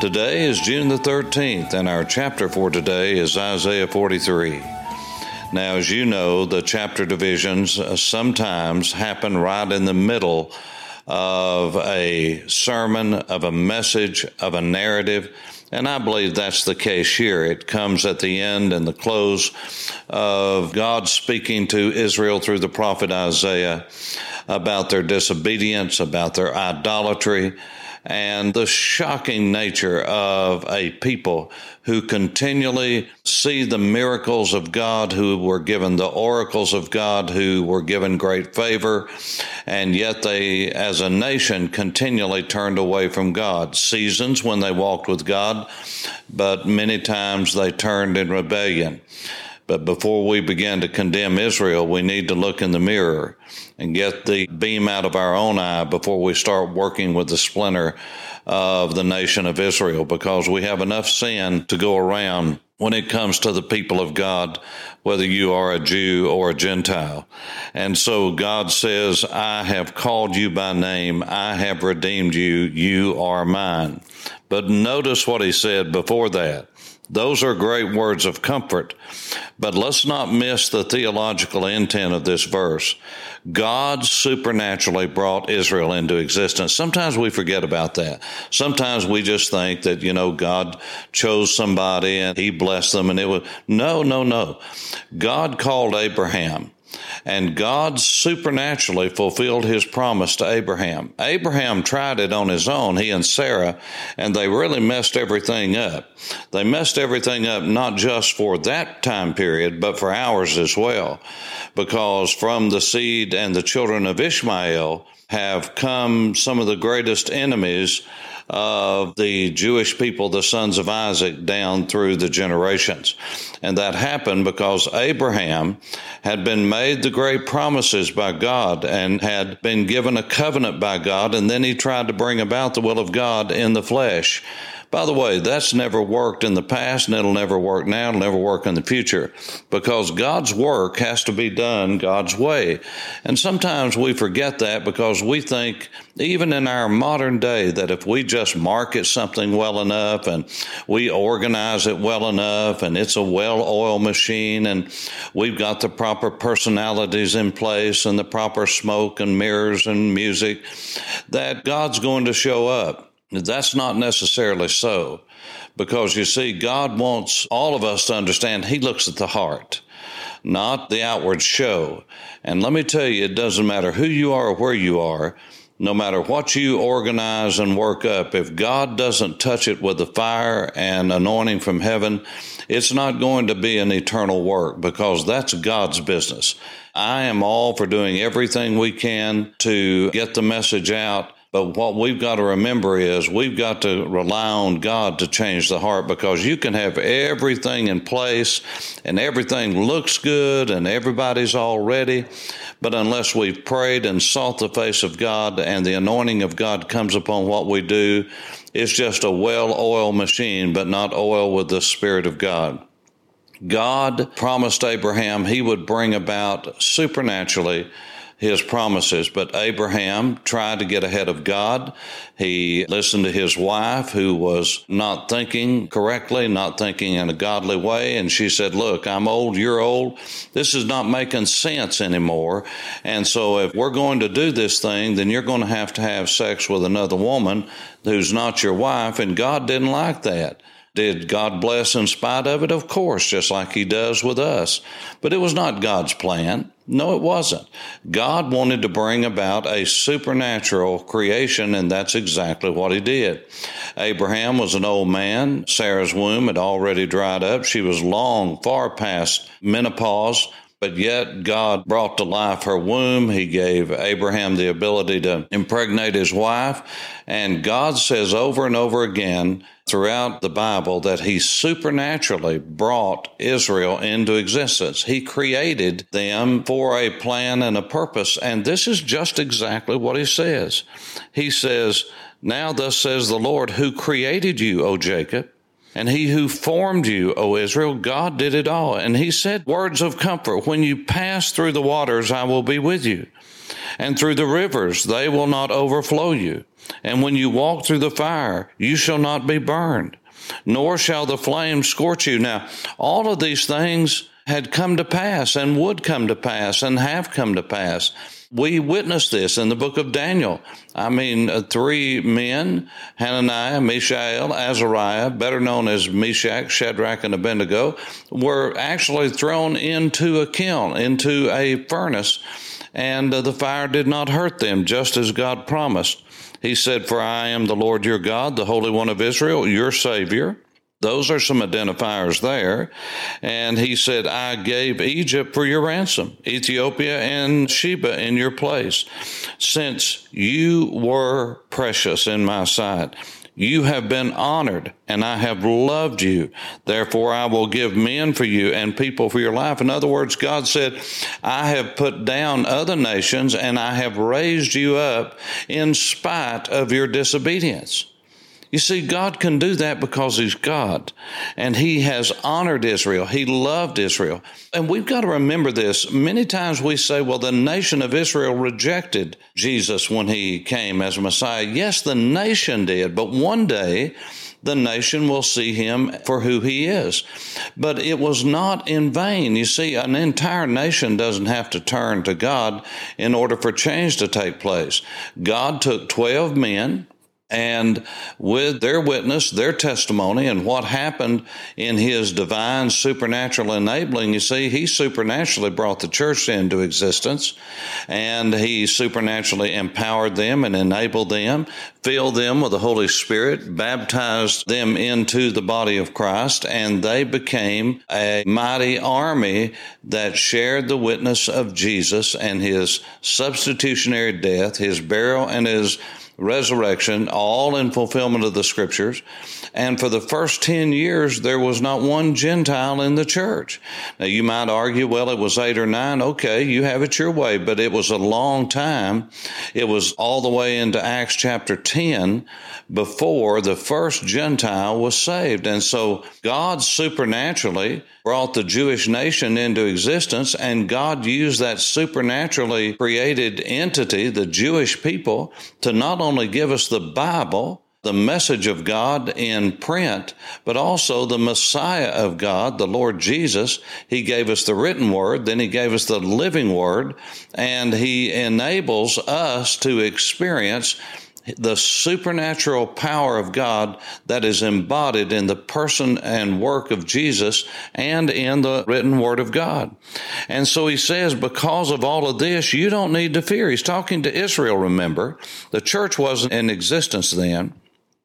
Today is June the 13th, and our chapter for today is Isaiah 43. Now, as you know, the chapter divisions uh, sometimes happen right in the middle of a sermon, of a message, of a narrative. And I believe that's the case here. It comes at the end and the close of God speaking to Israel through the prophet Isaiah about their disobedience, about their idolatry, and the shocking nature of a people who continually see the miracles of God, who were given the oracles of God, who were given great favor, and yet they, as a nation, continually turned away from God. Seasons when they walked with God, but many times they turned in rebellion. But before we begin to condemn Israel, we need to look in the mirror and get the beam out of our own eye before we start working with the splinter of the nation of Israel because we have enough sin to go around when it comes to the people of God, whether you are a Jew or a Gentile. And so God says, I have called you by name. I have redeemed you. You are mine. But notice what he said before that. Those are great words of comfort, but let's not miss the theological intent of this verse. God supernaturally brought Israel into existence. Sometimes we forget about that. Sometimes we just think that, you know, God chose somebody and he blessed them and it was, no, no, no. God called Abraham. And God supernaturally fulfilled his promise to Abraham. Abraham tried it on his own, he and Sarah, and they really messed everything up. They messed everything up not just for that time period, but for ours as well. Because from the seed and the children of Ishmael have come some of the greatest enemies of the Jewish people, the sons of Isaac, down through the generations. And that happened because Abraham had been made the great promises by God and had been given a covenant by God, and then he tried to bring about the will of God in the flesh. By the way, that's never worked in the past and it'll never work now, it'll never work in the future because God's work has to be done God's way. And sometimes we forget that because we think, even in our modern day, that if we just market something well enough and we organize it well enough and it's a well oiled machine and we've got the proper personalities in place and the proper smoke and mirrors and music, that God's going to show up. That's not necessarily so because you see, God wants all of us to understand He looks at the heart, not the outward show. And let me tell you, it doesn't matter who you are or where you are, no matter what you organize and work up, if God doesn't touch it with the fire and anointing from heaven, it's not going to be an eternal work because that's God's business. I am all for doing everything we can to get the message out but what we've got to remember is we've got to rely on God to change the heart because you can have everything in place and everything looks good and everybody's all ready. But unless we've prayed and sought the face of God and the anointing of God comes upon what we do, it's just a well oiled machine, but not oil with the Spirit of God. God promised Abraham he would bring about supernaturally his promises. But Abraham tried to get ahead of God. He listened to his wife, who was not thinking correctly, not thinking in a godly way. And she said, Look, I'm old, you're old. This is not making sense anymore. And so if we're going to do this thing, then you're going to have to have sex with another woman who's not your wife. And God didn't like that. Did God bless in spite of it? Of course, just like He does with us. But it was not God's plan. No, it wasn't. God wanted to bring about a supernatural creation, and that's exactly what He did. Abraham was an old man. Sarah's womb had already dried up. She was long, far past menopause. But yet, God brought to life her womb. He gave Abraham the ability to impregnate his wife. And God says over and over again, throughout the Bible that he supernaturally brought Israel into existence. He created them for a plan and a purpose. And this is just exactly what he says. He says, Now thus says the Lord, who created you, O Jacob, and he who formed you, O Israel, God did it all. And he said words of comfort. When you pass through the waters, I will be with you. And through the rivers, they will not overflow you. And when you walk through the fire, you shall not be burned, nor shall the flame scorch you. Now, all of these things had come to pass and would come to pass and have come to pass. We witnessed this in the book of Daniel. I mean, uh, three men, Hananiah, Mishael, Azariah, better known as Meshach, Shadrach, and Abednego, were actually thrown into a kiln, into a furnace, and uh, the fire did not hurt them, just as God promised. He said, For I am the Lord your God, the Holy One of Israel, your Savior. Those are some identifiers there. And he said, I gave Egypt for your ransom, Ethiopia and Sheba in your place, since you were precious in my sight. You have been honored, and I have loved you. Therefore, I will give men for you and people for your life. In other words, God said, I have put down other nations, and I have raised you up in spite of your disobedience. You see, God can do that because He's God and He has honored Israel. He loved Israel. And we've got to remember this. Many times we say, well, the nation of Israel rejected Jesus when He came as Messiah. Yes, the nation did, but one day, the nation will see him for who he is. But it was not in vain. You see, an entire nation doesn't have to turn to God in order for change to take place. God took 12 men and with their witness, their testimony, and what happened in his divine supernatural enabling, you see, he supernaturally brought the church into existence and he supernaturally empowered them and enabled them, filled them with the Holy Spirit, baptized them into the body of Christ, and they became a mighty army that shared the witness of Jesus and his substitutionary death, his burial, and his resurrection, all in fulfillment of the scriptures. And for the first 10 years, there was not one Gentile in the church. Now, you might argue, well, it was eight or nine. Okay, you have it your way, but it was a long time. It was all the way into Acts chapter 10 before the first Gentile was saved. And so God supernaturally brought the Jewish nation into existence, and God used that supernaturally created entity, the Jewish people, to not only give us the Bible, the message of God in print, but also the Messiah of God, the Lord Jesus. He gave us the written word, then He gave us the living word, and He enables us to experience the supernatural power of God that is embodied in the person and work of Jesus and in the written word of God. And so he says, because of all of this, you don't need to fear. He's talking to Israel, remember. The church wasn't in existence then.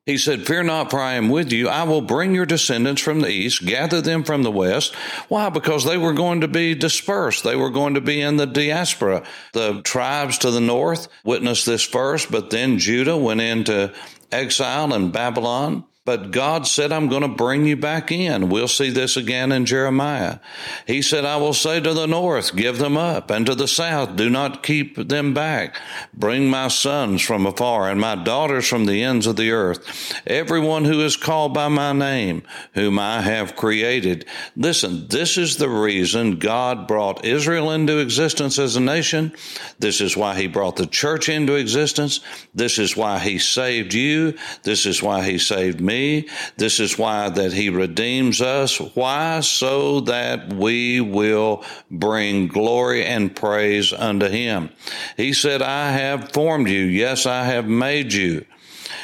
He said, Fear not, for I am with you. I will bring your descendants from the east, gather them from the west. Why? Because they were going to be dispersed. They were going to be in the diaspora. The tribes to the north witnessed this first, but then Judah went into exile in Babylon. But God said, I'm going to bring you back in. We'll see this again in Jeremiah. He said, I will say to the north, give them up, and to the south, do not keep them back. Bring my sons from afar and my daughters from the ends of the earth. Everyone who is called by my name, whom I have created. Listen, this is the reason God brought Israel into existence as a nation. This is why he brought the church into existence. This is why he saved you. This is why he saved me me. This is why that he redeems us. Why? So that we will bring glory and praise unto him. He said, I have formed you. Yes, I have made you.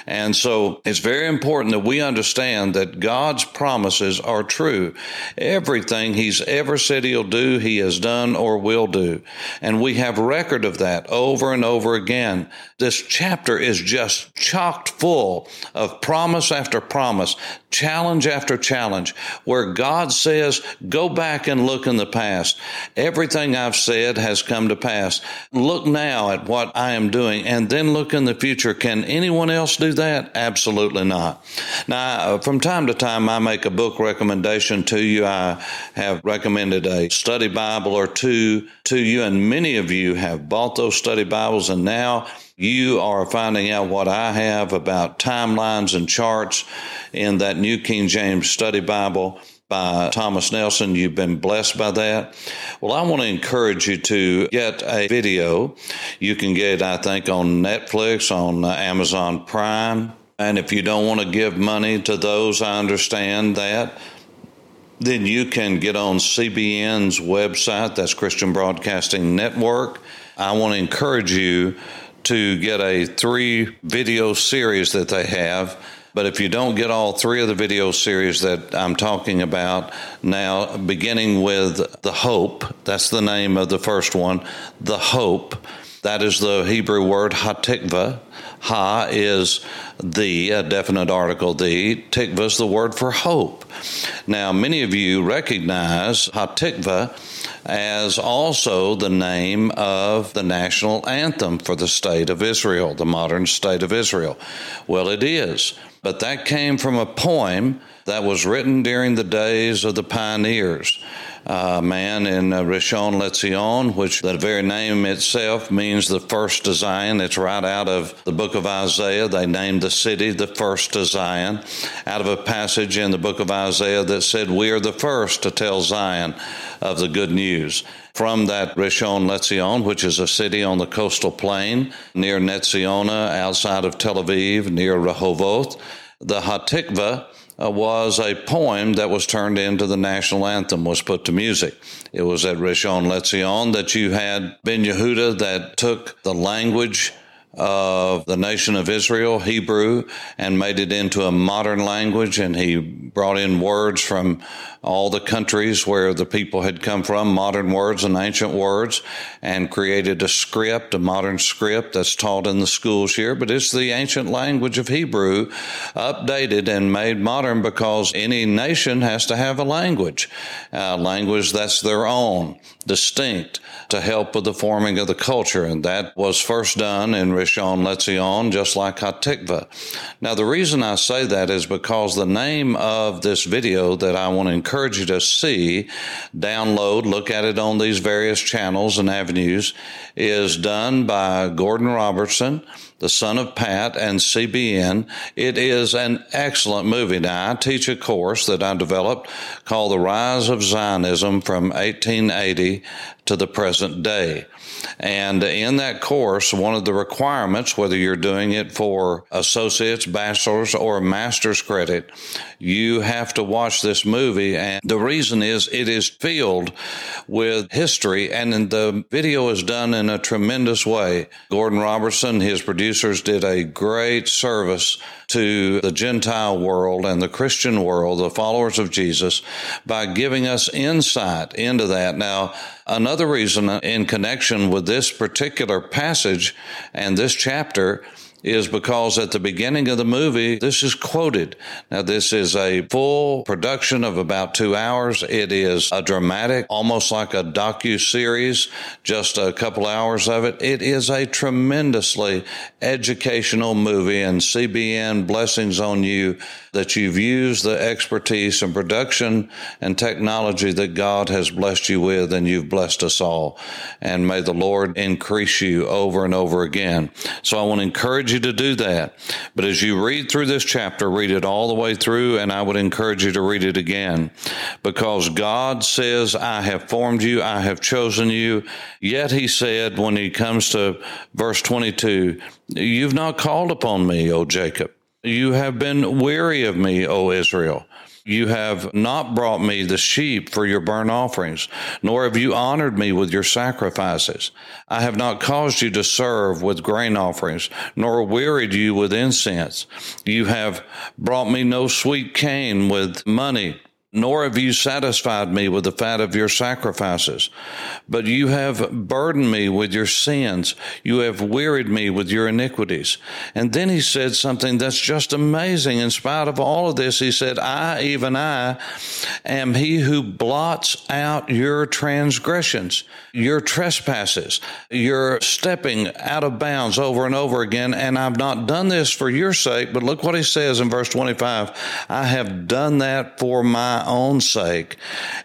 And so it's very important that we understand that God's promises are true. Everything He's ever said He'll do, He has done or will do. And we have record of that over and over again. This chapter is just chocked full of promise after promise, challenge after challenge, where God says, go back and look in the past. Everything I've said has come to pass. Look now at what I am doing and then look in the future. Can anyone else do that? Absolutely not. Now, uh, from time to time, I make a book recommendation to you. I have recommended a study Bible or two to you, and many of you have bought those study Bibles, and now you are finding out what I have about timelines and charts in that New King James Study Bible by Thomas Nelson. You've been blessed by that. Well, I want to encourage you to get a video. You can get, I think, on Netflix, on uh, Amazon Prime. And if you don't want to give money to those, I understand that. Then you can get on CBN's website, that's Christian Broadcasting Network. I want to encourage you to get a three video series that they have but if you don't get all three of the video series that I'm talking about now, beginning with The Hope, that's the name of the first one, The Hope. That is the Hebrew word hatikva. Ha is the, a definite article, the. Tikva is the word for hope. Now, many of you recognize hatikva as also the name of the national anthem for the state of Israel, the modern state of Israel. Well, it is. But that came from a poem that was written during the days of the pioneers. A man in uh, Rishon LeZion, which the very name itself means the first to Zion. It's right out of the book of Isaiah. They named the city the first to Zion, out of a passage in the book of Isaiah that said, We are the first to tell Zion of the good news from that Rishon LeZion, which is a city on the coastal plain near Ness Ziona, outside of Tel Aviv, near Rehoboth. The Hatikva uh, was a poem that was turned into the national anthem, was put to music. It was at Rishon LeZion that you had Ben Yehuda that took the language of the nation of Israel, Hebrew, and made it into a modern language. And he brought in words from all the countries where the people had come from, modern words and ancient words, and created a script, a modern script that's taught in the schools here. But it's the ancient language of Hebrew updated and made modern because any nation has to have a language, a language that's their own, distinct, to help with the forming of the culture. And that was first done in Rishon LeZion, just like Hatikva. Now, the reason I say that is because the name of this video that I want to encourage you to see, download, look at it on these various channels and avenues, is done by Gordon Robertson the son of Pat and CBN. It is an excellent movie. Now, I teach a course that I developed called The Rise of Zionism from 1880 to the present day. And in that course, one of the requirements, whether you're doing it for associates, bachelor's, or master's credit, you have to watch this movie. And the reason is it is filled with history, and the video is done in a tremendous way. Gordon Robertson, his producers, did a great service to the Gentile world and the Christian world, the followers of Jesus, by giving us insight into that. Now, another reason in connection with this particular passage and this chapter is because at the beginning of the movie, this is quoted. Now, this is a full production of about two hours. It is a dramatic, almost like a docu series, just a couple hours of it. It is a tremendously educational movie, and CBN blessings on you that you've used the expertise and production and technology that God has blessed you with, and you've blessed us all. And may the Lord increase you over and over again. So I want to encourage you to do that. But as you read through this chapter, read it all the way through, and I would encourage you to read it again because God says, I have formed you, I have chosen you. Yet he said, when he comes to verse 22, You've not called upon me, O Jacob. You have been weary of me, O Israel. You have not brought me the sheep for your burnt offerings, nor have you honored me with your sacrifices. I have not caused you to serve with grain offerings, nor wearied you with incense. You have brought me no sweet cane with money nor have you satisfied me with the fat of your sacrifices. But you have burdened me with your sins. You have wearied me with your iniquities. And then he said something that's just amazing. In spite of all of this, he said, I, even I, am he who blots out your transgressions, your trespasses, your stepping out of bounds over and over again. And I've not done this for your sake, but look what he says in verse 25. I have done that for my own sake,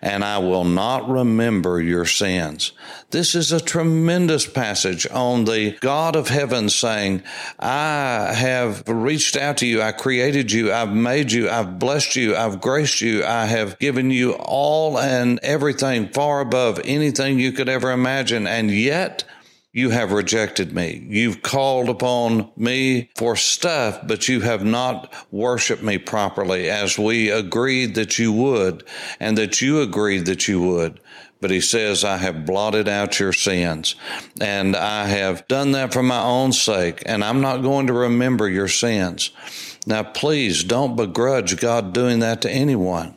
and I will not remember your sins. This is a tremendous passage on the God of heaven saying, I have reached out to you. I created you. I've made you. I've blessed you. I've graced you. I have given you all and everything far above anything you could ever imagine. And yet, you have rejected me. You've called upon me for stuff, but you have not worshiped me properly as we agreed that you would and that you agreed that you would. But he says, I have blotted out your sins and I have done that for my own sake and I'm not going to remember your sins. Now, please don't begrudge God doing that to anyone.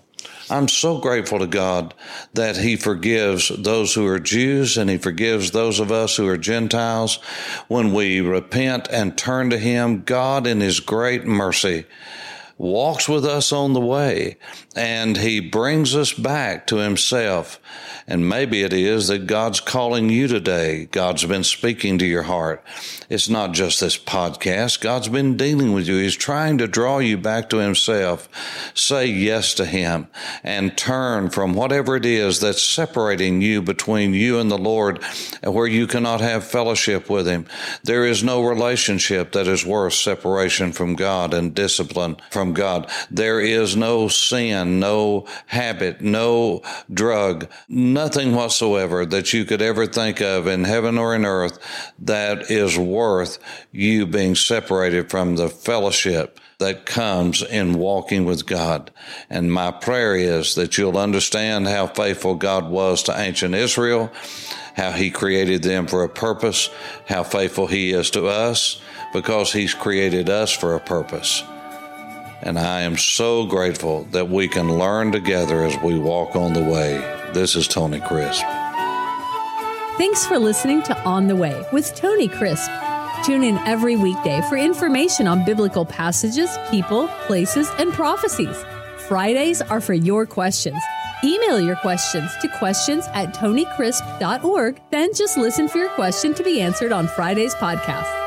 I'm so grateful to God that He forgives those who are Jews and He forgives those of us who are Gentiles. When we repent and turn to Him, God in His great mercy walks with us on the way and he brings us back to himself. And maybe it is that God's calling you today. God's been speaking to your heart. It's not just this podcast. God's been dealing with you. He's trying to draw you back to himself. Say yes to him and turn from whatever it is that's separating you between you and the Lord where you cannot have fellowship with him. There is no relationship that is worth separation from God and discipline from God. There is no sin, no habit, no drug, nothing whatsoever that you could ever think of in heaven or in earth that is worth you being separated from the fellowship that comes in walking with God. And my prayer is that you'll understand how faithful God was to ancient Israel, how he created them for a purpose, how faithful he is to us because he's created us for a purpose. And I am so grateful that we can learn together as we walk on the way. This is Tony Crisp. Thanks for listening to On the Way with Tony Crisp. Tune in every weekday for information on biblical passages, people, places, and prophecies. Fridays are for your questions. Email your questions to questions at tonycrisp.org, then just listen for your question to be answered on Friday's podcast.